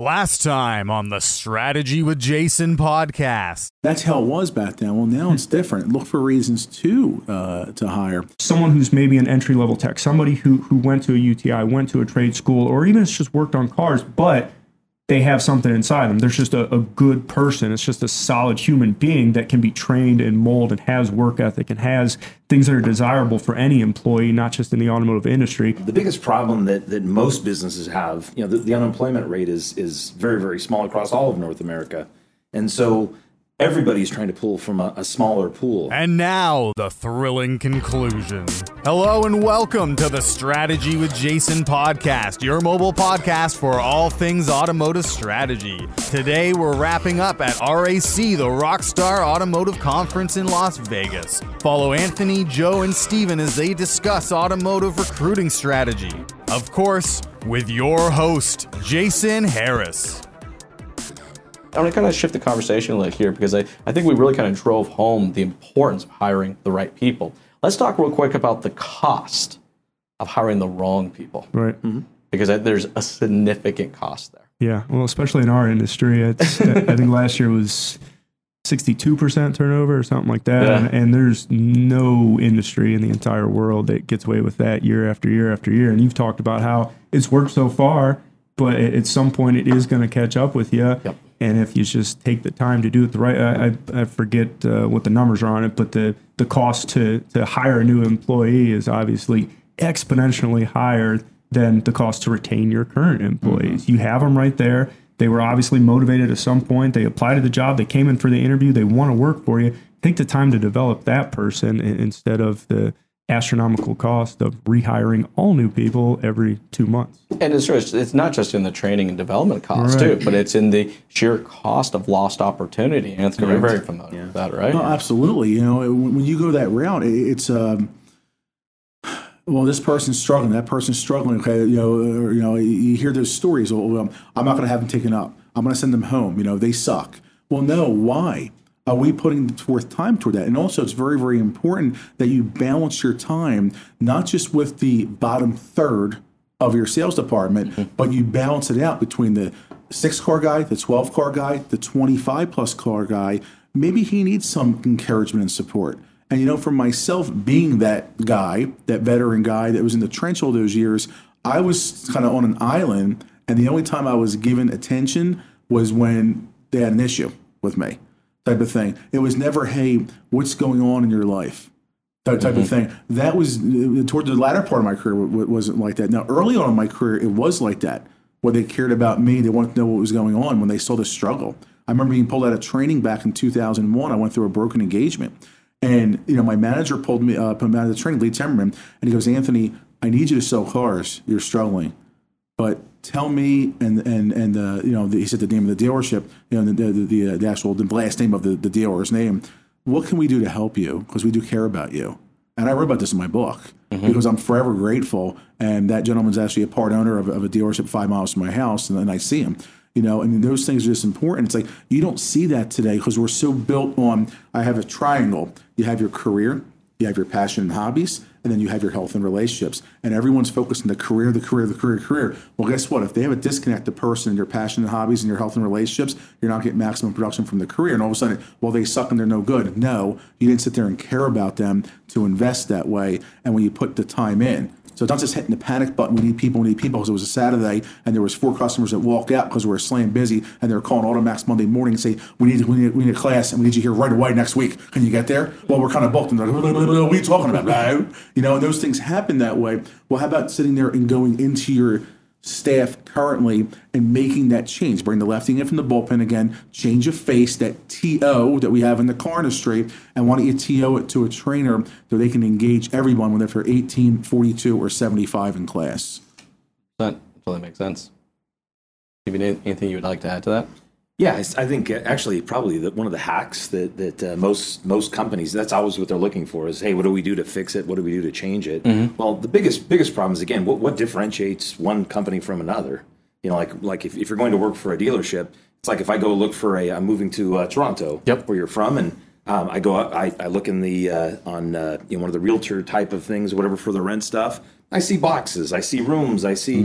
Last time on the Strategy with Jason podcast. That's how it was back then. Well, now it's different. Look for reasons to uh, to hire. someone who's maybe an entry level tech, somebody who who went to a UTI, went to a trade school, or even just worked on cars, but they have something inside them. There's just a, a good person. It's just a solid human being that can be trained and molded and has work ethic and has things that are desirable for any employee, not just in the automotive industry. The biggest problem that, that most businesses have, you know, the, the unemployment rate is is very very small across all of North America, and so everybody's trying to pull from a, a smaller pool. And now, the thrilling conclusion. Hello and welcome to the Strategy with Jason podcast, your mobile podcast for all things automotive strategy. Today, we're wrapping up at RAC, the Rockstar Automotive Conference in Las Vegas. Follow Anthony, Joe, and Steven as they discuss automotive recruiting strategy. Of course, with your host, Jason Harris. I want to kind of shift the conversation a little here because I, I think we really kind of drove home the importance of hiring the right people. Let's talk real quick about the cost of hiring the wrong people Right. Mm-hmm. because there's a significant cost there. Yeah. Well, especially in our industry, it's, I think last year was 62% turnover or something like that. Yeah. And, and there's no industry in the entire world that gets away with that year after year after year. And you've talked about how it's worked so far, but at at some point it is going to catch up with you. Yep. And if you just take the time to do it the right, I, I, I forget uh, what the numbers are on it, but the, the cost to, to hire a new employee is obviously exponentially higher than the cost to retain your current employees. You have them right there. They were obviously motivated at some point. They applied to the job. They came in for the interview. They want to work for you. Take the time to develop that person instead of the astronomical cost of rehiring all new people every two months. And it's, it's it's not just in the training and development cost Right. too, but it's in the sheer cost of lost opportunity. Anthony, you're very familiar with that, right? No, absolutely. You know, when when you go that route, it- it's um, well, this person's struggling, that person's struggling. Okay, you know, or, you know, you hear those stories. Well, I'm not going to have them taken up. I'm going to send them home. You know, they suck. Well, no, why? Are we putting forth time toward that? And also, it's very, very important that you balance your time not just with the bottom third of your sales department, mm-hmm. but you balance it out between the six car guy, the 12 car guy, the 25 plus car guy. Maybe he needs some encouragement and support. And you know, for myself, being that guy, that veteran guy that was in the trench all those years, I was kind of on an island. And the only time I was given attention was when they had an issue with me, type of thing. It was never, hey, what's going on in your life? That type of thing. That was uh, toward the latter part of my career. w- wasn't like that. Now, early on in my career, it was like that. Where they cared about me, they wanted to know what was going on when they saw the struggle. I remember being pulled out of training back in 2001. I went through a broken engagement, and you know my manager pulled me put me out of the training, Lee Timmerman, and he goes, "Anthony, I need you to sell cars. You're struggling." but tell me and and and uh, you know the, he said the name of the dealership you know the the, the, uh, the actual the last name of the, the dealer's name. What can we do to help you? Because we do care about you. And i wrote about this in my book because i'm forever grateful. And that gentleman's actually a part owner of, of a dealership five miles from my house and, and i see him you know and those things are just important. It's like you don't see that today because we're so built on i have a triangle. You have your career you have your passion and hobbies, and then you have your health and relationships. And everyone's focused on the career, the career, the career, career. Well, guess what? If they have a disconnected person in your passion and hobbies and your health and relationships, you're not getting maximum production from the career. And all of a sudden, well, they suck and they're no good. No, you didn't sit there and care about them to invest that way. And when you put the time in, so it's not just hitting the panic button. We need people. We need people. Because it was a Saturday, and there was four customers that walked out because we were slam busy, and they were calling Automax Monday morning and say, "We need, we need, we need a class, and we need you here right away next week. Can you get there?" Well, we're kind of booked, and they're like, "What are you talking about?" You know, and those things happen that way. Well, how about sitting there and going into your staff currently and making that change. Bring the lefty in from the bullpen again, change of face, that TO that we have in the car industry, and why don't you TO it to a trainer so they can engage everyone, whether they're 18, 42, or 75 in class. That totally makes sense. Anything you would like to add to that? Yeah, I think uh, actually probably the, one of the hacks that that uh, most most companies that's always what they're looking for is hey, what do we do to fix it? What do we do to change it? Well, the biggest biggest problem is again what what differentiates one company from another. You know, like like if, if you're going to work for a dealership, it's like if I go look for a I'm moving to uh, Toronto, Yep. where you're from, and Um, I go out, I, I look in the uh, on uh, you know one of the realtor type of things, whatever for the rent stuff. I see boxes, I see rooms, I see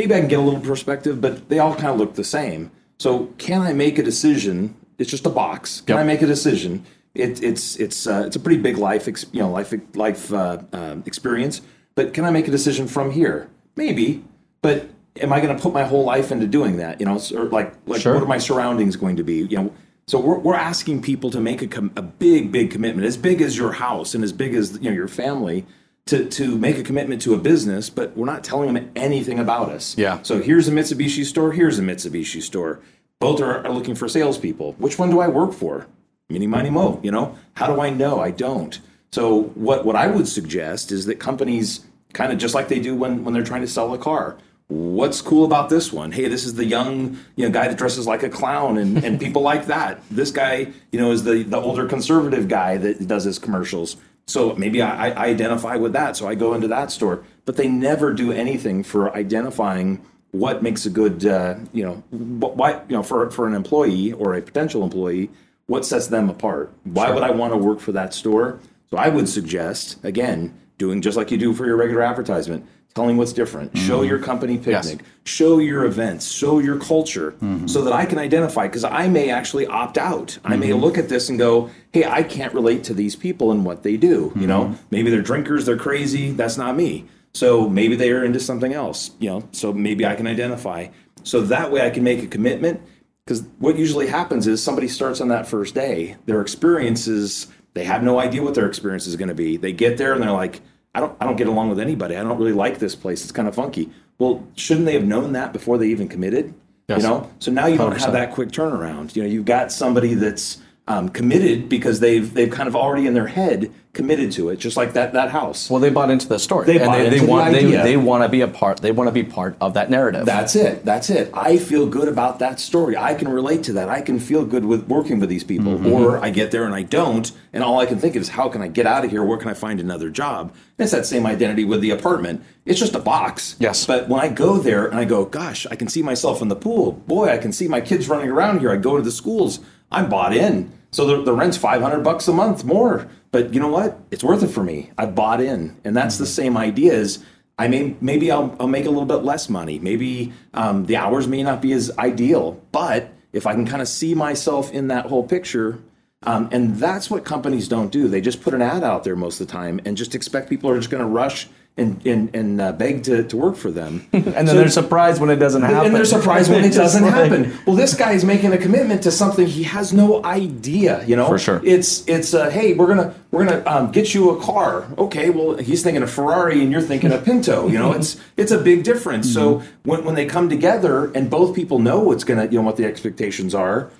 maybe I can get a little perspective, but they all kind of look the same. So can I make a decision? It's just a box. Can Yep. I make a decision? It, it's it's uh, it's a pretty big life ex, you know life life uh, uh, experience. But can I make a decision from here? Maybe, but am I going to put my whole life into doing that? You know, or like like Sure. what are my surroundings going to be? You know, so we're we're asking people to make a com- a big big commitment, as big as your house and as big as you know your family. To, to make a commitment to a business, but we're not telling them anything about us. Yeah. So here's a Mitsubishi store. Here's a Mitsubishi store. Both are, are looking for salespeople. Which one do I work for? Mini, miny, mo. You know, how do I know? I don't. So what what I would suggest is that companies kind of just like they do when when they're trying to sell a car. What's cool about this one? Hey, this is the young you know guy that dresses like a clown, and, and people like that. This guy, you know, is the the older conservative guy that does his commercials. So maybe I, I identify with that, so I go into that store. But they never do anything for identifying what makes a good, uh, you know, what, why, you know, for for an employee or a potential employee, what sets them apart? Why would I want to work for that store? So I would suggest again doing just like you do for your regular advertisement, telling what's different. Show mm-hmm. your company picnic, show your events, show your culture, mm-hmm. so that I can identify. Because I may actually opt out. I may mm-hmm. look at this and go, "Hey, I can't relate to these people and what they do." You know, maybe they're drinkers, they're crazy. That's not me. So maybe they are into something else. You know, so maybe I can identify. So that way I can make a commitment. Because what usually happens is somebody starts on that first day, their experiences, they have no idea what their experience is going to be. They get there and they're like, I don't, I don't get along with anybody. I don't really like this place. It's kind of funky. Well, shouldn't they have known that before they even committed? Yes. You know, so now you don't have that quick turnaround. You know, you've got somebody that's um, committed because they've they've kind of already in their head committed to it, just like that that house. Well, they bought into the story. They and bought they, into they the want they, idea. they want to be a part. They want to be part of that narrative. That's it. That's it. I feel good about that story. I can relate to that. I can feel good with working with these people. Mm-hmm. Or I get there and I don't, and all I can think of is how can I get out of here? Where can I find another job? And it's that same identity with the apartment. It's just a box. Yes. But when I go there and I go, gosh, I can see myself in the pool. Boy, I can see my kids running around here. I go to the schools. I'm bought in. So the, the rent's 500 bucks a month more. But you know what? It's worth it for me. I bought in. And that's Mm-hmm. the same idea as I may maybe I'll, I'll make a little bit less money. Maybe um, the hours may not be as ideal, but if I can kind of see myself in that whole picture, um, and that's what companies don't do. They just put an ad out there most of the time and just expect people are just going to rush and and, and uh, beg to, to work for them. and then they're surprised when it doesn't happen. And they're surprised when it doesn't like- happen. Well, this guy is making a commitment to something he has no idea. You know, For sure. It's it's uh, hey, we're gonna we're gonna um, get you a car. Okay, well, he's thinking a Ferrari and you're thinking a Pinto. You know, it's it's a big difference. So when when they come together and both people know what's gonna you know what the expectations are,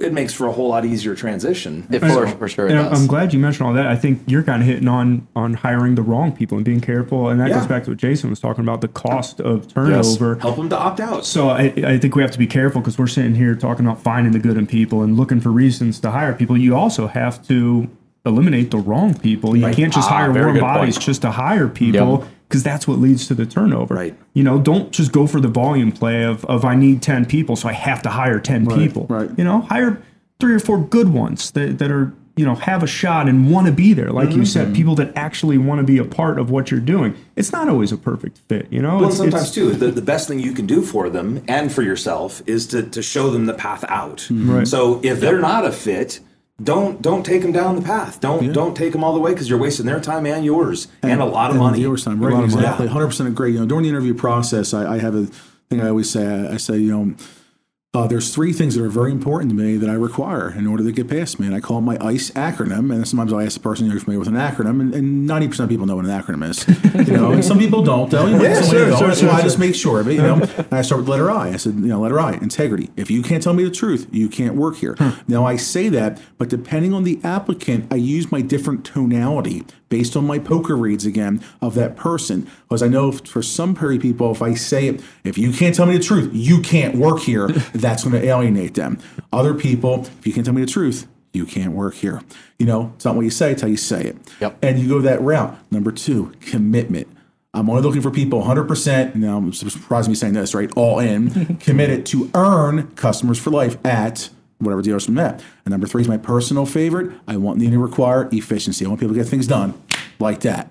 it makes for a whole lot easier transition. It for, for sure it And does. I'm glad you mentioned all that. I think you're kind of hitting on on hiring the wrong people and being careful, and that Yeah. goes back to what Jason was talking about the cost of turnover. Help them to opt out. So I, I think we have to be careful because we're sitting here talking about finding the good in people and looking for reasons to hire people. You also have to eliminate the wrong people. You can't just Ah, hire very warm bodies point. just to hire people Yep. Because that's what leads to the turnover. Right. You know, don't just go for the volume play of, of I need 10 people, so I have to hire 10 people. right. You know, hire three or four good ones that, that are, you know, have a shot and want to be there. Like you Mm-hmm. said, people that actually want to be a part of what you're doing. It's not always a perfect fit, you know? Well, It's- sometimes it's- too, the, the best thing you can do for them and for yourself is to, to show them the path out. Right. So if they're not a fit, don't don't take them down the path. Don't don't take them all the way because you're wasting their time and yours and, a lot of money. The time, right? lot of money. exactly. Hundred percent agree. You know, during the interview process, I, I have a thing I always say. I, I say, you know, uh, there's three things that are very important to me that I require in order to get past me, and I call my ICE acronym. And sometimes I ask the person, you're familiar with an acronym?" And- And ninety percent of people know what an acronym is. You know, and some people don't. Though. You know, Yeah, sure, don't. sure, That's sure, I just make sure of it. You know, and I start with letter I. I said, you know, letter I, integrity. If you can't tell me the truth, you can't work here. Now I say that, but depending on the applicant, I use my different tonality based on my poker reads again of that person. Because I know for some very people, if I say it, if you can't tell me the truth, you can't work here, that's going to alienate them. Other people, if you can't tell me the truth, you can't work here. You know, it's not what you say, it's how you say it. Yep. And you go that route. Number two, commitment. I'm only looking for people 100%. Now, I'm surprised me saying this, right? All in, committed to earn customers for life at whatever deals from that. And number three is my personal favorite. I want need to require efficiency. I want people to get things done like that.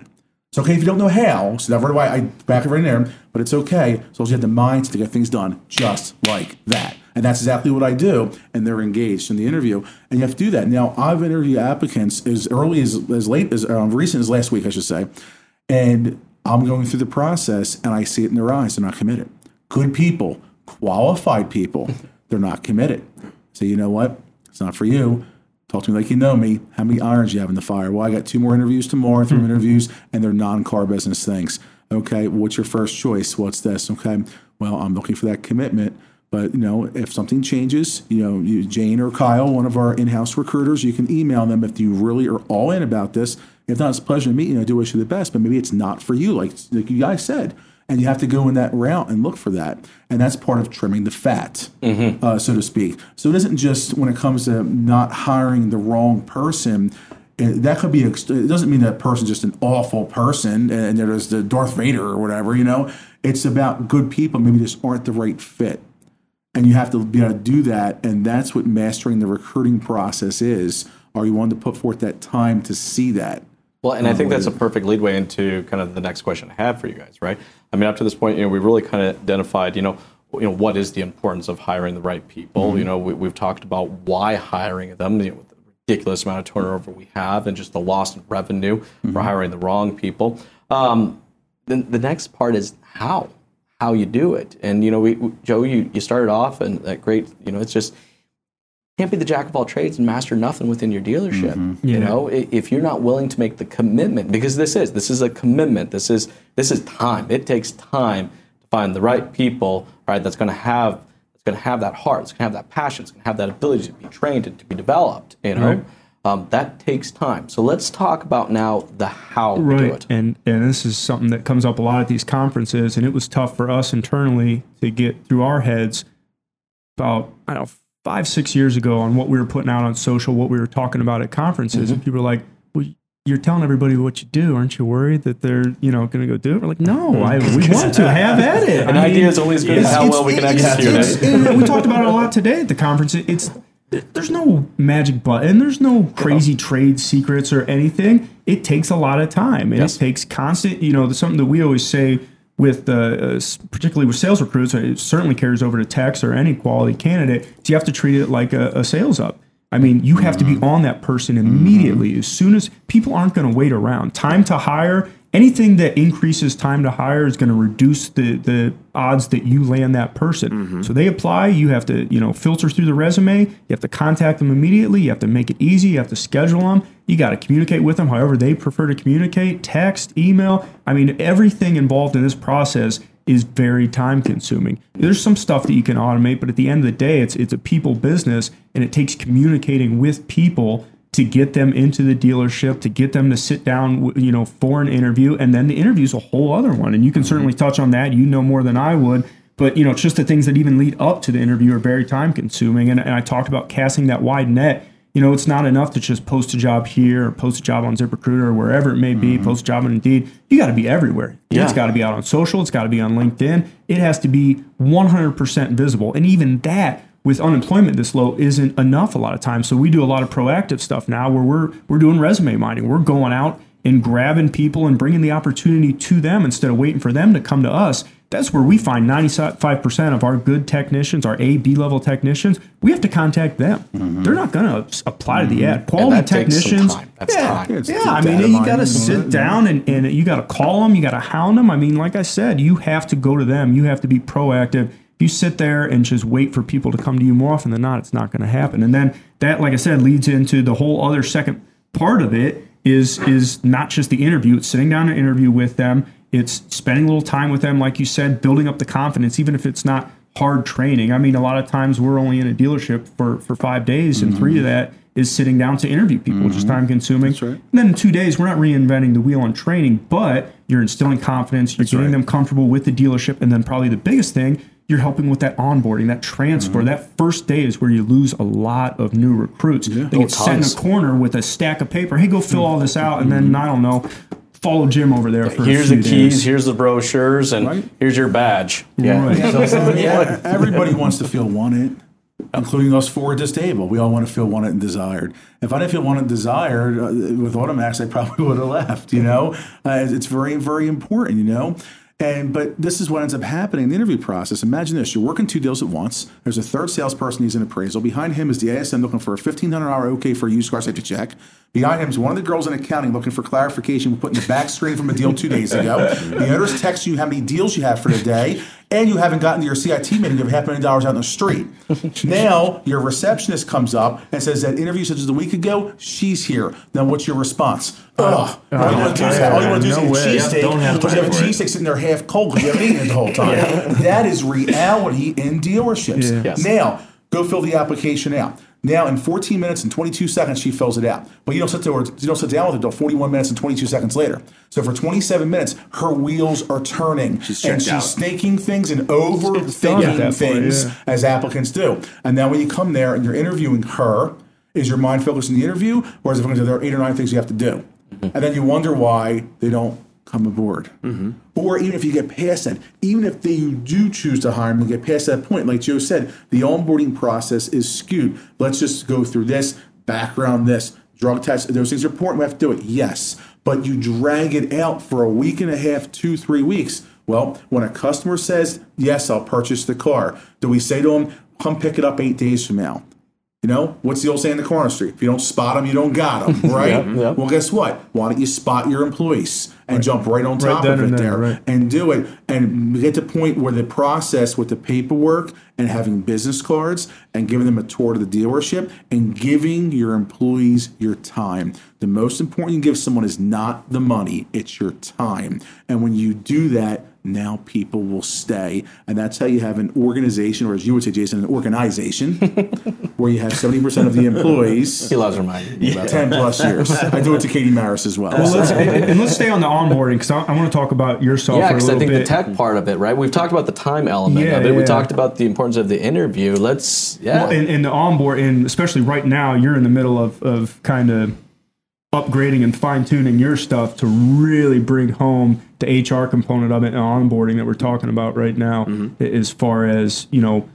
It's okay if you don't know how. So that's why I back it right in there. But it's okay So you have the mind to get things done just like that. And that's exactly what I do. And they're engaged in the interview. And you have to do that. Now, I've interviewed applicants as early as, as late as um, recent as last week, I should say. And I'm going through the process and I see it in their eyes. They're not committed. Good people, qualified people, they're not committed. So, you know what? It's not for you. Talk to me like you know me. How many irons you have in the fire? Well, I got two more interviews tomorrow, 3 more hmm. interviews, and they're non-car business things. Okay, what's your first choice? What's this? Okay, well, I'm looking for that commitment. But you know, if something changes, you know, you, Jane or Kyle, one of our in-house recruiters, you can email them if you really are all in about this. If not, it's a pleasure to meet you. I do wish you the best, but maybe it's not for you, like like you guys said and you have to go in that route and look for that. And that's part of trimming the fat uh, so to speak. So it isn't just when it comes to not hiring the wrong person it, that could be it doesn't mean that person's just an awful person and there's the darth vader or whatever you know? It's about good people maybe just aren't the right fit. And you have to be able to do that and that's what mastering the recruiting process is. Are you willing to put forth that time to see that Well, and I think that's a perfect leadway into kind of the next question I have for you guys, right? I mean, up to this point, you know, we really kind of identified, you know, you know, what is the importance of hiring the right people? You know, we, we've talked about why hiring them, you know, the ridiculous amount of turnover we have, and just the loss in revenue for hiring the wrong people. Um, then the next part is how, how you do it. And you know, we, we- Joe, you you started off and that great, you know, it's just can't be the jack of all trades and master nothing within your dealership. You know, if you're not willing to make the commitment, because this is this is a commitment. This is this is time. It takes time to find the right people, right? That's going to have that's going to have that heart. It's going to have that passion. It's going to have that ability to be trained and to be developed. You know, um, that takes time. So let's talk about now the how we do it. And and this is something that comes up a lot at these conferences, and it was tough for us internally to get through our heads about I don't know five six years ago on what we were putting out on social, what we were talking about at conferences, Mm-hmm. and people were like, "Well, you're telling everybody what you do, aren't you worried that they're you know going to go do it?" We're like, "No, I, we want to have at it." An I idea is only as good as how well we can execute it. and we talked about it a lot today at the conference. It- It's there's no magic button. There's no crazy trade secrets or anything. It takes a lot of time, and Yes. it takes constant. You know, something that we always say with, uh, uh, particularly with sales recruits. It certainly carries over to techs or any quality candidate. is you have to treat it like a, a sales up. I mean, you have to be on that person immediately. As soon as people aren't going to wait around, time to hire. Anything that increases time to hire is going to reduce the the odds that you land that person. Mm-hmm. So they apply. You have to you know filter through the resume. You have to contact them immediately. You have to make it easy. You have to schedule them. You got to communicate with them however they prefer to communicate. Text, email. I mean, everything involved in this process is very time consuming. There's some stuff that you can automate, but at the end of the day, it's it's a people business, and it takes communicating with people to get them into the dealership, to get them to sit down, you know, for an interview, and then the interview is a whole other one. And you can mm-hmm. certainly touch on that. You know more than I would. But you know, just the things that even lead up to the interview are very time consuming. And, and I talked about casting that wide net. You know, it's not enough to just post a job here or post a job on ZipRecruiter or wherever it may be, mm-hmm. post a job on Indeed. You got to be everywhere. Yeah. It's got to be out on social. It's got to be on LinkedIn. It has to be 100% visible. And even that, with unemployment this low, isn't enough a lot of times. So we do a lot of proactive stuff now where we're we're doing resume mining. We're going out and grabbing people and bringing the opportunity to them instead of waiting for them to come to us. That's where we find 95% of our good technicians, our A, B level technicians, we have to contact them. Mm-hmm. They're not going to apply to the mm-hmm. ad. Quality that takes some technicians. time. That's yeah, time. Yeah, yeah, I mean, you got to sit mm-hmm. down and, and you got to call them, you got to hound them. I mean, like I said, you have to go to them. You have to be proactive. You sit there and just wait for people to come to you more often than not, it's not going to happen. And then that, like I said, leads into the whole other second part of it is is not just the interview. It's sitting down and interview with them. It's spending a little time with them, like you said, building up the confidence, even if it's not hard training. I mean, a lot of times we're only in a dealership for for five days, and three of mm-hmm. that is sitting down to interview people, which mm-hmm. is time consuming. right. And then in two days, we're not reinventing the wheel on training, but you're instilling confidence. You're getting them comfortable with the dealership, and then probably the biggest thing, you're helping with that onboarding, that transfer. Mm-hmm. That first day is where you lose a lot of new recruits. They get set in a corner with a stack of paper. Hey, go fill all this out, and then I don't know, follow Jim over there for Here's a the keys. days. Here's the brochures, and Right. here's your badge. Right. Yeah, everybody wants to feel wanted. including us four at this table. We all want to feel wanted and desired. If I didn't feel wanted and desired uh, with Automax, I probably would have left. You know, uh, it's very, very important. You know. And but this is what ends up happening in the interview process. Imagine this: you're working two deals at once. There's a third salesperson. He's an appraisal. Behind him is the ASM looking for a fifteen hundred dollar OK for a used car safety check. Behind him is one of the girls in accounting looking for clarification. We're putting the back screen from a deal two days ago. The owner's text you how many deals you have for the day, and you haven't gotten to your CIT meeting. You have half a million dollars out in the street. now your receptionist comes up and says that interview such as a week ago. She's here. Now what's your response? Oh, oh. all you want to do is all you want to do is No eat cheesesteak. don't have you have a cheesesteak sitting there half cold because you haven't eaten it the whole time. That is reality in dealerships. Yeah. Yes. Now, go fill the application out. Now, in 14 minutes and 22 seconds, she fills it out. But you don't sit there, you don't sit down with it until 41 minutes and 22 seconds later. So for 27 minutes, her wheels are turning, She's and she's out. snaking things and It's done at overthinking that point, things yeah. as applicants do. And now, when you come there and you're interviewing her, is your mind focused in the interview, or is it focused there are eight or nine things you have to do? Mm-hmm. And then you wonder why they don't come aboard. Or even if you get past that, even if they, you do choose to hire them and get past that point, like Joe said, the onboarding process is skewed. Let's just go through this, background this, drug test. Those things are important. We have to do it. Yes. But you drag it out for a week and a half, two, three weeks. Well, when a customer says, Yes, I'll purchase the car, do we say to them, Come pick it up eight days from now? You know, what's the old saying in the corner street? If you don't spot them, you don't got them, right? Yeah, yeah. Well, guess what? Why don't you spot your employees and jump right on top then of it and there, right. and do it and get to the point where the process with the paperwork and having business cards and giving them a tour to the dealership and giving your employees your time. The most important you give someone is not the money, it's your time. And when you do that, now people will stay. And that's how you have an organization, or as you would say, Jason, an organization, where you have 70% of the employees. He loves reminding me about that. 10 plus years. I do it to Katie Maris as well. Well, let's, and, and let's stay on the onboarding because I, I want to talk about your software Yeah, because I think bit. the tech part of it, right? We've talked about the time element Yeah, of it. yeah, we yeah. talked about the importance of the interview. Let's, yeah. Well, and, and the onboard, and especially right now, you're in the middle of, of kind of upgrading and fine tuning your stuff to really bring home the HR component of it and onboarding that we're talking about right now, Mm-hmm. as far as you know.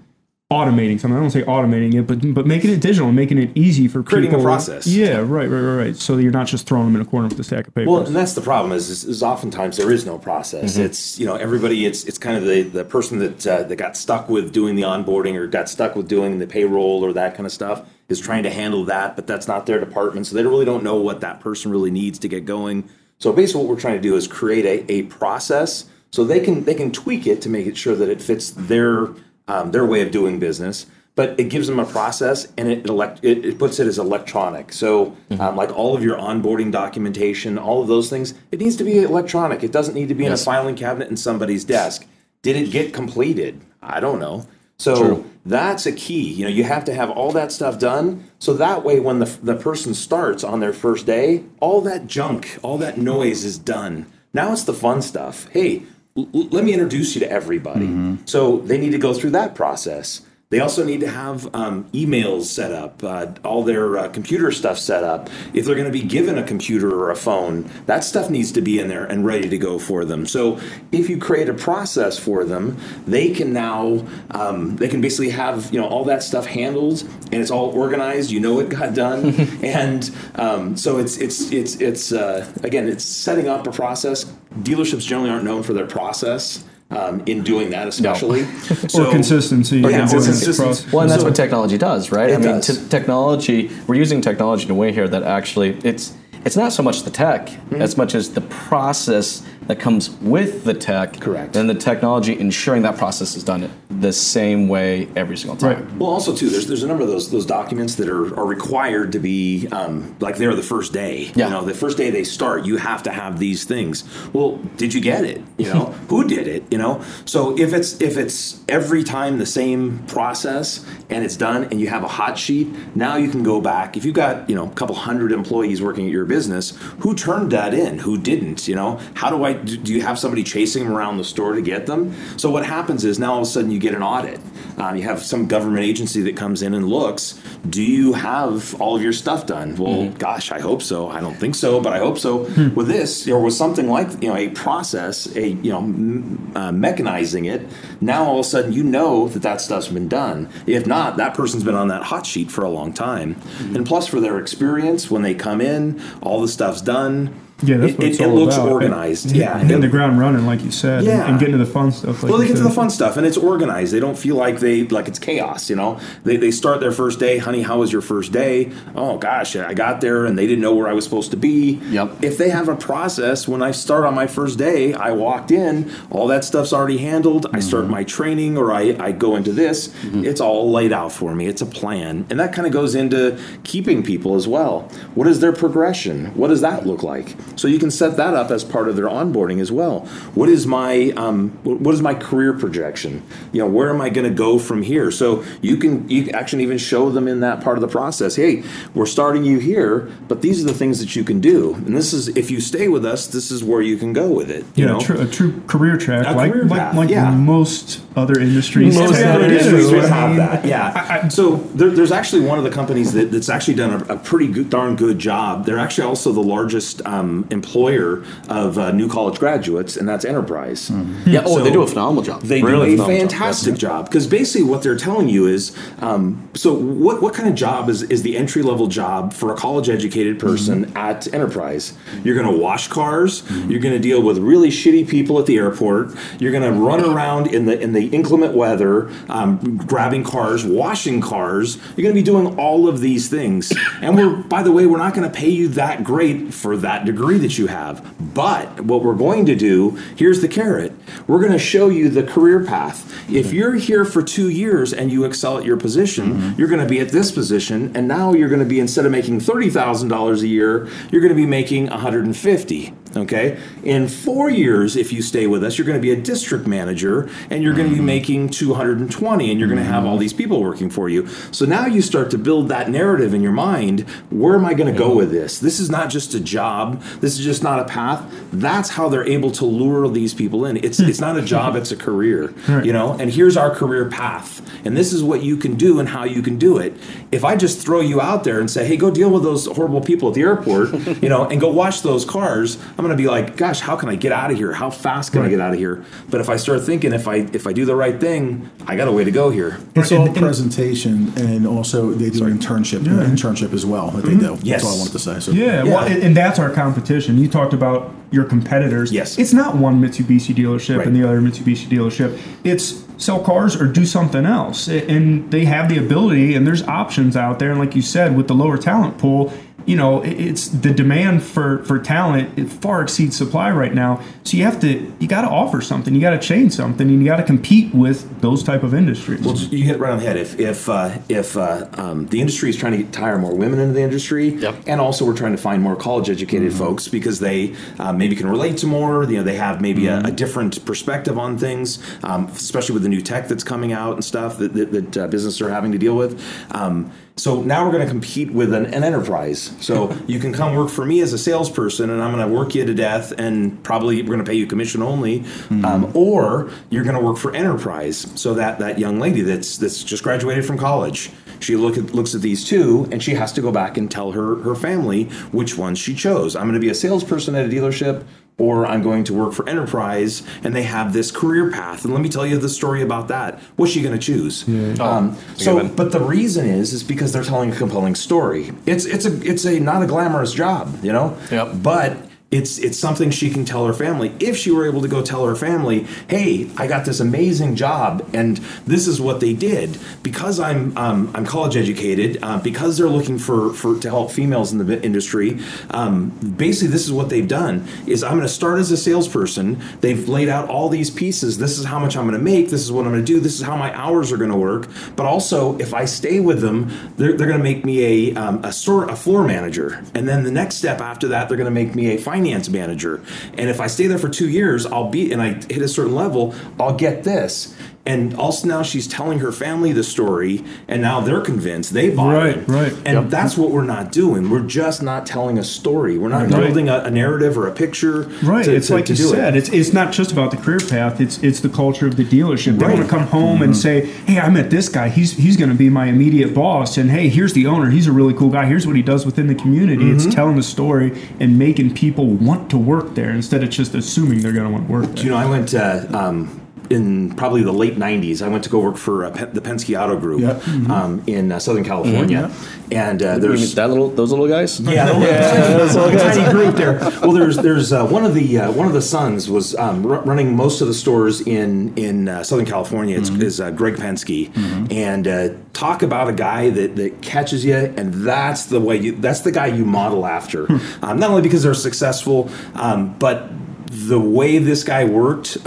Automating something. I don't say automating it, but but making it digital and making it easy for Creating a process. Yeah, right, right, right, right. So you're not just throwing them in a corner with a stack of papers. Well, and that's the problem is, is, is oftentimes there is no process. It's you know everybody. It's it's kind of the, the person that uh, that got stuck with doing the onboarding or got stuck with doing the payroll or that kind of stuff is trying to handle that, but that's not their department, so they really don't know what that person really needs to get going. So basically, what we're trying to do is create a, a process so they can they can tweak it to make it sure that it fits their um, their way of doing business but it gives them a process and it elect it, it puts it as electronic. So, um, like all of your onboarding documentation, all of those things, it needs to be electronic. It doesn't need to be in a filing cabinet in somebody's desk. Did it get completed? I don't know. So that's a key. You know, you have to have all that stuff done. So that way, when the, the person starts on their first day, all that junk, all that noise is done. Now it's the fun stuff. Hey, l- l- let me introduce you to everybody. Mm-hmm. So they need to go through that process. They also need to have um, emails set up, uh, all their uh, computer stuff set up. If they're going to be given a computer or a phone, that stuff needs to be in there and ready to go for them. So if you create a process for them, they can now um, they can basically have you know all that stuff handled and it's all organized. You know it got done, and um, so it's it's it's it's uh, again it's setting up a process. Dealerships generally aren't known for their process. Um, in doing that, especially, or consistency. Or yeah, doing consistency. Well, and that's So- what technology does, right? I mean, does. t- technology. We're using technology in a way here that actually it's it's not so much the tech Hmm. as much as the process that comes with the tech. Correct. And the technology ensuring that process is done the same way every single time. Right. Well, also too, there's there's a number of those those documents that are, are required to be um, like they're the first day. Yeah. You know, the first day they start, you have to have these things. Well, did you get it? You know, who did it? You know, so if it's if it's every time the same process and it's done, and you have a hot sheet, now you can go back. If you've got you know a couple hundred employees working at your business, who turned that in? Who didn't? You know, how do I Do, do you have somebody chasing them around the store to get them? So what happens is now all of a sudden you get an audit. Um, you have some government agency that comes in and looks. Do you have all of your stuff done? Well, gosh, I hope so. I don't think so, but I hope so. With this, or with something like you know a process, a you know m- uh, mechanizing it. Now all of a sudden you know that that stuff's been done. If not, that person's been on that hot sheet for a long time. And plus, for their experience, when they come in, all the stuff's done. Yeah, that's it, what it, it's it all looks about. organized. Yeah, hitting It- the ground running, like you said, and- Yeah. and, getting to the fun stuff. Like well, they you get to the fun stuff, and it's organized. They don't feel like they like it's chaos. You know, they, they start their first day. Honey, how was your first day? Oh gosh, I got there and they didn't know where I was supposed to be. Yep. If they have a process, when I start on my first day, I walked in, all that stuff's already handled. I start mm-hmm. my training, or I I go into this. Mm-hmm. It's all laid out for me. It's a plan, and that kind of goes into keeping people as well. What is their progression? What does that look like? So you can set that up as part of their onboarding as well. What is my um, what is my career projection? You know, where am I going to go from here? So you can you actually even show them in that part of the process. Hey, we're starting you here, but these are the things that you can do, and this is if you stay with us, this is where you can go with it. You Yeah, know? a, true, a true career track, A like career like, like yeah. most other industries. Most other other industries so, would I have mean, that. Yeah. so there, there's actually one of the companies that, that's actually done a, a pretty good, darn good job. They're actually also the largest um, employer of uh, new college graduates, and that's Enterprise. Yeah. Oh, they do a phenomenal job. They Really do a fantastic job because basically what they're telling you is, um, so what what kind of job is is the entry level job for a college educated person at Enterprise? You're going to wash cars. You're going to deal with really shitty people at the airport. You're going to run around in the in the inclement weather, um, grabbing cars, washing cars. You're going to be doing all of these things. And we're by the way, we're not going to pay you that great for that degree that you have. But what we're going to do, here's the carrot. We're going to show you the career path. If you're here for two years and you excel at your position, mm-hmm. you're going to be at this position, and now you're going to be instead of making thirty thousand dollars a year, you're going to be making 150. Okay. In four years, if you stay with us, you're going to be a district manager, and you're going to be mm-hmm. making 220, and you're going to have all mm-hmm. these people working for you. So now you start to build that narrative in your mind. Where am I going to go with this? This is not just a job. This is just not a path. That's how they're able to lure these people in. It's it's not a job. It's a career. You know. And here's our career path. And this is what you can do and how you can do it. If I just throw you out there and say, "Hey, go deal with those horrible people at the airport," you know, and go wash those cars, I'm going to be like, "Gosh, how can I get out of here? How fast can I get out of here?" But if I start thinking, if I if I do the right thing, I got a way to go here. It's all And- and- presentation, and also they do an internship, an internship as well that they mm-hmm. do. Yes. That's all I wanted to say. So Yeah, Yeah. and and that's our competition. You talked about your competitors. Yes. It's not one Mitsubishi dealership Right. and the other Mitsubishi dealership. It's sell cars or do something else. And they have the ability, and there's options out there. And like you said, with the lower talent pool, you know, it's the demand for for talent it far exceeds supply right now. So you have to you got to offer something. You got to change something, and you got to compete with those type of industries. Well, you hit right on the head. If if uh, if uh, um, the industry is trying to get, to hire more women into the industry, Yep. and also we're trying to find more college educated folks because they uh, maybe can relate to more. You know, they have maybe a, a different perspective on things, um, especially with the new tech that's coming out and stuff that that, that uh, businesses are having to deal with. Um, so now we're going to compete with an, an enterprise. So you can come work for me as a salesperson, and I'm going to work you to death, and probably we're going to pay you commission only, um, or you're going to work for enterprise. So that that young lady that's that's just graduated from college, she look at, looks at these two, and she has to go back and tell her her family which ones she chose. I'm going to be a salesperson at a dealership. Or I'm going to work for Enterprise, and they have this career path. And let me tell you the story about that. What's she going to choose? Um, so, but the reason is, is because they're telling a compelling story. It's it's a it's a not a glamorous job, you know. Yep. But it's it's something she can tell her family. If she were able to go tell her family, "Hey, I got this amazing job, and this is what they did because I'm um, I'm college educated, uh, because they're looking for for to help females in the industry. Um, basically, this is what they've done: is I'm going to start as a salesperson. They've laid out all these pieces. This is how much I'm going to make. This is what I'm going to do. This is how my hours are going to work. But also, if I stay with them, they're, they're going to make me a um, a store a floor manager, and then the next step after that, they're going to make me a finance manager. And if I stay there for two years, I'll be and I hit a certain level, I'll get this. And also now she's telling her family the story, and now they're convinced they bought Right, it. right. And that's what we're not doing. We're just not telling a story. We're not Right. building a, a narrative or a picture. Right. to- it's to- like to you do it. said. It's it's not just about the career path. It's it's the culture of the dealership. They Right. want to come home and say, "Hey, I met this guy. He's he's going to be my immediate boss." And hey, here's the owner. He's a really cool guy. Here's what he does within the community. It's telling the story and making people want to work there instead of just assuming they're going to want to work there. You know, I went uh, um, in probably the late '90s. I went to go work for uh, Pe- the Penske Auto Group Yep. um, in uh, Southern California, and uh, You mean there's that little, those little guys. yeah, the little tiny, tiny group there. Well, there's there's uh, one of the uh, one of the sons was um, r- running most of the stores in in uh, Southern California. It's is uh, Greg Penske, and uh, talk about a guy that that catches you, and that's the way you that's the guy you model after. um, not only because they're successful, um, but the way this guy worked.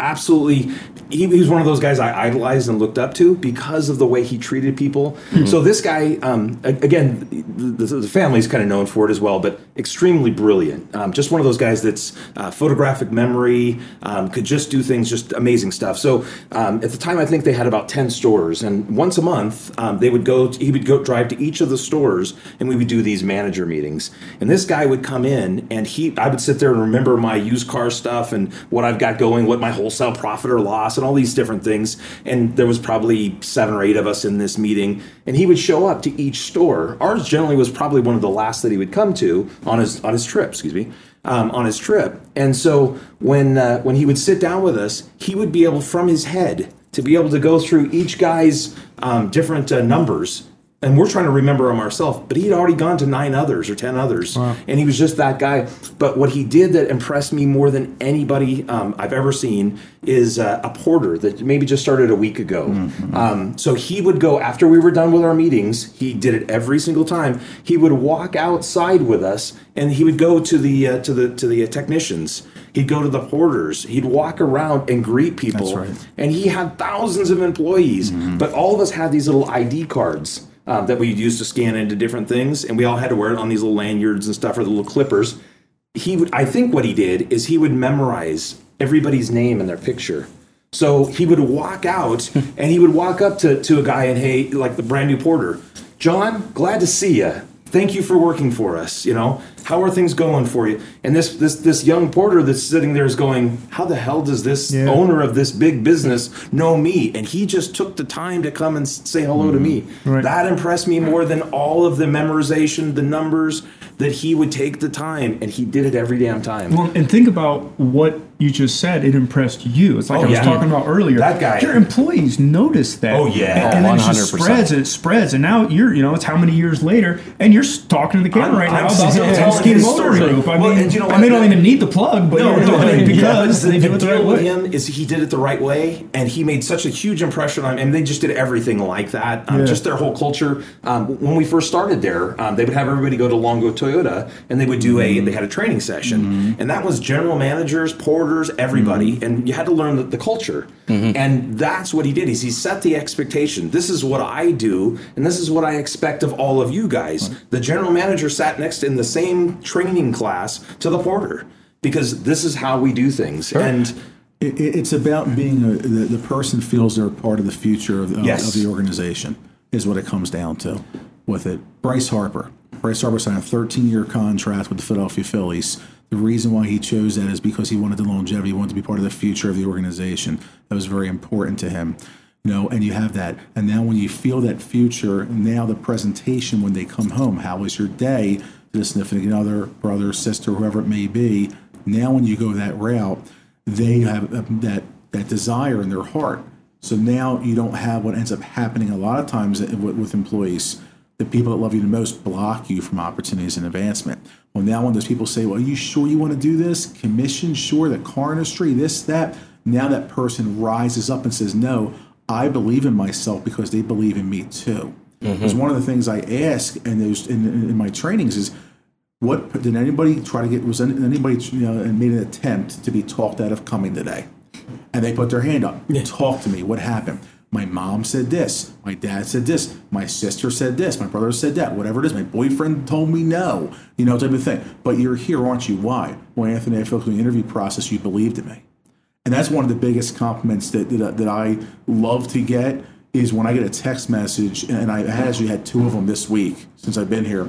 Absolutely he, he was one of those guys I idolized and looked up to because of the way he treated people. So this guy, um, again, the, the, family's kind of known for it as well, but extremely brilliant. Um, just one of those guys that's uh, photographic memory, um, could just do things, just amazing stuff. So um, at the time, I think they had about ten stores, and once a month um, they would go. He would go drive to each of the stores, and we would do these manager meetings. And this guy would come in, and he, I would sit there and remember my used car stuff and what I've got going, what my wholesale profit or loss, and all these different things. And there was probably seven or eight of us in this meeting, and he would show up to each store. Ours generally was probably one of the last that he would come to on his on his trip. Excuse me. Um, on his trip, and so when uh, when he would sit down with us, he would be able from his head to be able to go through each guy's um, different uh, numbers and we're trying to remember him ourselves but he'd already gone to nine others or ten others. And he was just that guy. But what he did that impressed me more than anybody um, i've ever seen is uh, a porter that maybe just started a week ago. Um, so he would go after we were done with our meetings he did it every single time he would walk outside with us and he would go to the uh, to the to the uh, technicians. He'd go to the porters. He'd walk around and greet people. Right. and he had thousands of employees. But all of us had these little id cards um, that we used to scan into different things and we all had to wear it on these little lanyards and stuff or the little clippers. He would i think what he did is he would memorize everybody's name and their picture. So he would walk out and he would walk up to, to a guy and hey like the brand new porter. John glad to see you thank you for working for us you know? How are things going for you? And this this this young porter that's sitting there is going how the hell does this Yeah. owner of this big business know me? And he just took the time to come and say hello to me. Mm-hmm. Right. that impressed me more than all of the memorization the numbers that he would take the time and he did it every damn time. Well, and think about what you just said. It impressed you. It's like Oh, I was yeah. talking about earlier. That guy. Your employees notice that. Oh, yeah. And, and then it just 100%. spreads. It spreads, and now you're, you know, it's how many years later, and you're talking to the camera right I'm- now I'm about still the telling Penske Motor story. Group. I Well, mean, and you know and what? they don't even need the plug, but you're doing it because the, they do it the right with way. him is he did it the right way, and he made such a huge impression on. And they just did everything like that. Um, Yeah. Just their whole culture. Um, when we first started there, um, they would have everybody go to Longo Toyota, and they would do Mm-hmm. a. They had a training session, and that was general managers, porters, everybody, Mm-hmm. and you had to learn the, the culture. And that's what he did. Is he set the expectation? This is what I do, and this is what I expect of all of you guys. The general manager sat next in the same training class to the porter because this is how we do things. And It, it- it's about being a, the, the person feels they're part of the future of, of, Yes. of the organization is what it comes down to with it. Bryce Harper. Bryce Harper signed a 13 year contract with the Philadelphia Phillies. The reason why he chose that is because he wanted the longevity, he wanted to be part of the future of the organization. That was very important to him. You know, and you have that. And now when you feel that future, now the presentation when they come home, how was your day to the significant other, brother, sister, whoever it may be. Now when you go that route, they have uh, that that desire in their heart. So now you don't have what ends up happening a lot of times with, with employees. The people that love you the most block you from opportunities and advancement. Well, now when those people say, "Well, are you sure you want to do this? Commission, sure, the car industry, this, that." Now that person rises up and says, "No, I believe in myself because they believe in me too." Mm-hmm. Because one of the things I ask in those in, in my trainings is, what did anybody try to get? Was any- anybody you know made an attempt to be talked out of coming today? And they put their hand up. Talk to me. What happened? My mom said this. My dad said this. My sister said this. My brother said that. Whatever it is. My boyfriend told me no. You know, type of thing. But you're here, aren't you? Why? Well, Anthony, I feel through the interview process, you believed in me. And that's one of the biggest compliments that, that, that I love to get is when I get a text message, and I actually had two of them this week since I've been here.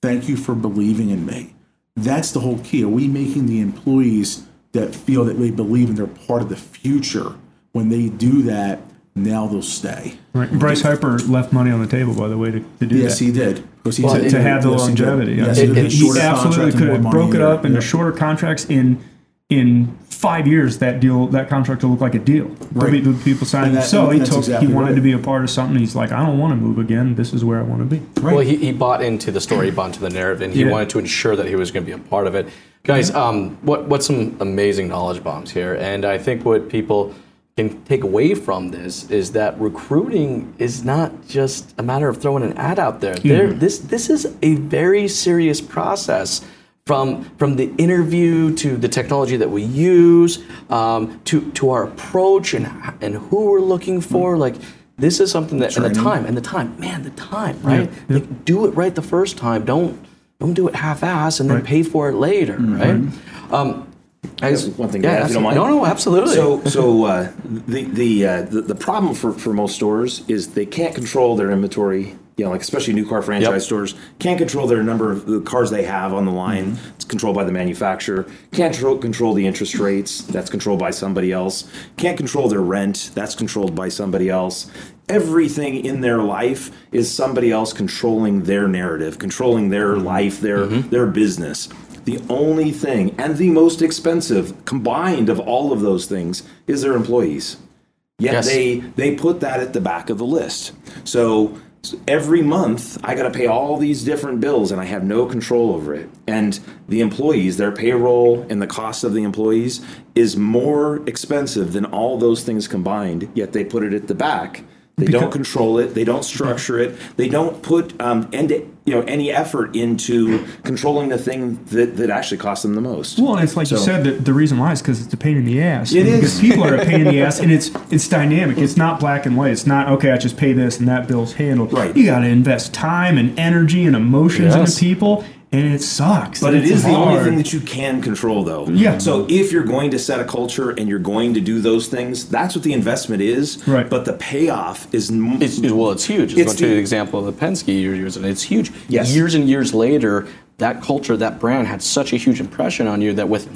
Thank you for believing in me. That's the whole key. Are we making the employees that feel that they believe and they're part of the future? When they do that, now they'll stay. Right. Bryce Harper left money on the table, by the way, to, to do Yes, that. he did. Because he's to, to have the yes, longevity. yeah. Yes, He- he did. he absolutely could have broke it year. up into Yep. shorter contracts in in five years. That deal, that contract will look like a deal. Right. there'll people signing. That- so he took. exactly he wanted right. to be a part of something. He's like, I don't want to move again. This is where I want to be. Right. Well, he, he bought into the story, he bought into the narrative, and he Yeah. wanted to ensure that he was going to be a part of it. Guys, um, what what's some amazing knowledge bombs here? And I think what people can take away from this is that recruiting is not just a matter of throwing an ad out there. There, this this is a very serious process. From from the interview to the technology that we use, um, to to our approach and and who we're looking for, like this is something that and the time and the time, man, the time, right? Like, do it right the first time. Don't don't do it half-ass and then Right. pay for it later, right? Um, I guess- one thing to add, if you don't mind. No, no, absolutely. So, so uh, the the, uh, the the problem for, for most stores is they can't control their inventory. You know, like especially new car franchise Yep. stores can't control their number of the cars they have on the line. It's controlled by the manufacturer. Can't control, control the interest rates. That's controlled by somebody else. Can't control their rent. That's controlled by somebody else. Everything in their life is somebody else controlling their narrative, controlling their life, their their business. The only thing and the most expensive combined of all of those things is their employees. Yet Yes. they they put that at the back of the list. So every month I got to pay all these different bills and I have no control over it. And the employees, their payroll and the cost of the employees is more expensive than all those things combined. Yet they put it at the back. They don't control it. They don't structure it. They don't put um, end, you know any effort into controlling the thing that, that actually costs them the most. Well, and it's like you said. The, the reason why is because it's a pain in the ass. It because people are a pain in the ass, and it's it's dynamic. It's not black and white. It's not okay. I just pay this and that bill's handled. Right. You got to invest time and energy and emotions Yes. into people, and it sucks. But it It's is the only thing that you can control, though. Yeah. So if you're going to set a culture and you're going to do those things, that's what the investment is. Right. But the payoff is. m- It's, it- well, it's huge. It's, It's to the- the example of the Penske you're using. It's huge. Yes. Years and years later, that culture, that brand had such a huge impression on you that with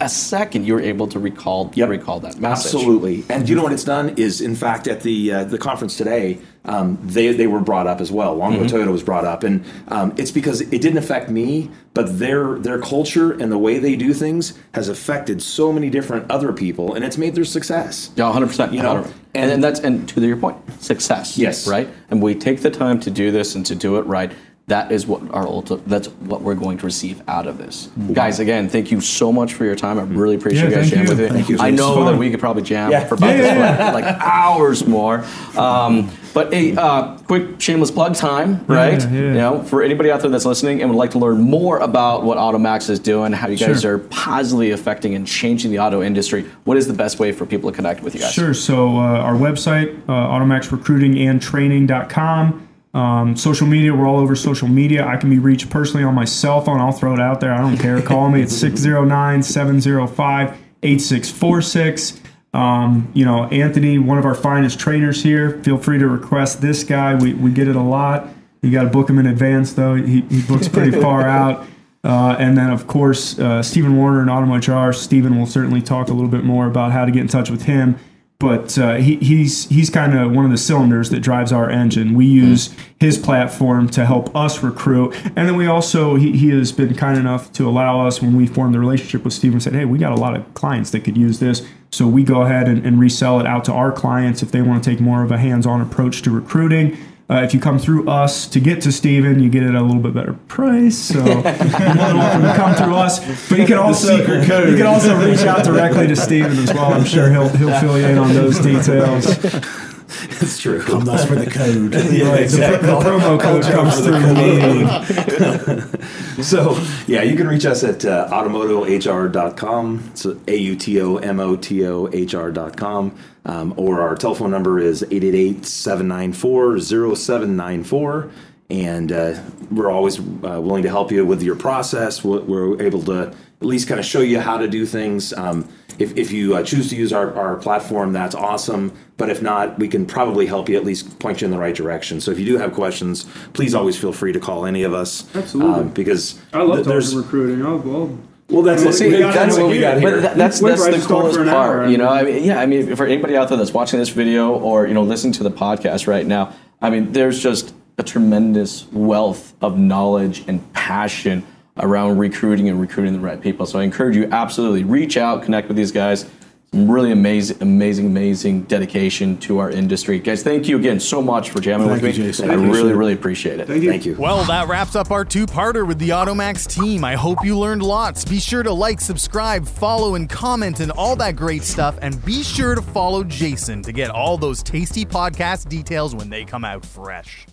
a second you were able to recall Yep. recall that message. Absolutely. And you know what it's done? Is in fact at the uh, the conference today, um, they they were brought up as well. Longo Mm-hmm. Toyota was brought up, and um, it's because it didn't affect me, but their their culture and the way they do things has affected so many different other people, and it's made their success. Yeah, 100%. You know, and, and, and- that's and to your point, success. Yes. Right? And we take the time to do this and to do it right. That is what our ultimate, that's what we're going to receive out of this. Guys, again, thank you so much for your time. I really appreciate Yeah, you guys jamming with it. Thank you. I know fun. that we could probably jam Yeah. for about Yeah, this yeah, like hours more. Um, but hey, uh, quick shameless plug time, right? yeah. You know, for anybody out there that's listening and would like to learn more about what AutoMax is doing, how you guys Sure. are positively affecting and changing the auto industry, what is the best way for people to connect with you guys? Sure. So uh, our website, uh, automaxrecruitingandtraining.com. Um, social media, we're all over social media. I can be reached personally on my cell phone. I'll throw it out there. I don't care. Call me. It's 609 705 8646. Um, you know, Anthony, one of our finest trainers here. Feel free to request this guy. We, we get it a lot. You got to book him in advance, though. He, he books pretty far out. Uh, and then, of course, uh, Stephen Warner and AutomotoHR. Stephen will certainly talk a little bit more about how to get in touch with him. But uh, he, he's he's kind of one of the cylinders that drives our engine. We use his platform to help us recruit, and then we also he, he has been kind enough to allow us when we formed the relationship with Stephen. Said, hey, we got a lot of clients that could use this, so we go ahead and, and resell it out to our clients if they want to take more of a hands-on approach to recruiting. Uh, if you come through us to get to Steven, you get it at a little bit better price. So you're more than welcome to come through us. But you can also you can also reach out directly to Steven as well. I'm sure he'll he'll fill you in on those details. It's true. Come to us for the code. Right, the, the promo code comes through the meeting. So, yeah, you can reach us at uh, automotohr.com. So, A U T O M O T O H R.com. Um, or our telephone number is 888 794 0794. and uh, we're always uh, willing to help you with your process. We're, we're able to at least kind of show you how to do things. Um, if, if you uh, choose to use our, our platform, that's awesome. But if not, we can probably help you at least point you in the right direction. So if you do have questions, please always feel free to call any of us. Absolutely. Um, because I love th- there's talking recruiting. I'll, I'll well, that's Well, see, we- that's that's what what we we- got here. But that, that's Wait, that's I the coolest part, hour. you know. I mean, yeah, I mean, for anybody out there that's watching this video or you know listening to the podcast right now, I mean, there's just a tremendous wealth of knowledge and passion around recruiting and recruiting the right people. So I encourage you absolutely reach out, connect with these guys. Some really amazing, amazing, amazing dedication to our industry, guys. Thank you again so much for jamming Thank with you, me. Jason. I Thank really, sir. really appreciate it. thank you. Thank you. Well, that wraps up our two parter with the Automax team. I hope you learned lots. Be sure to like, subscribe, follow, and comment and all that great stuff. And be sure to follow Jason to get all those tasty podcast details when they come out fresh.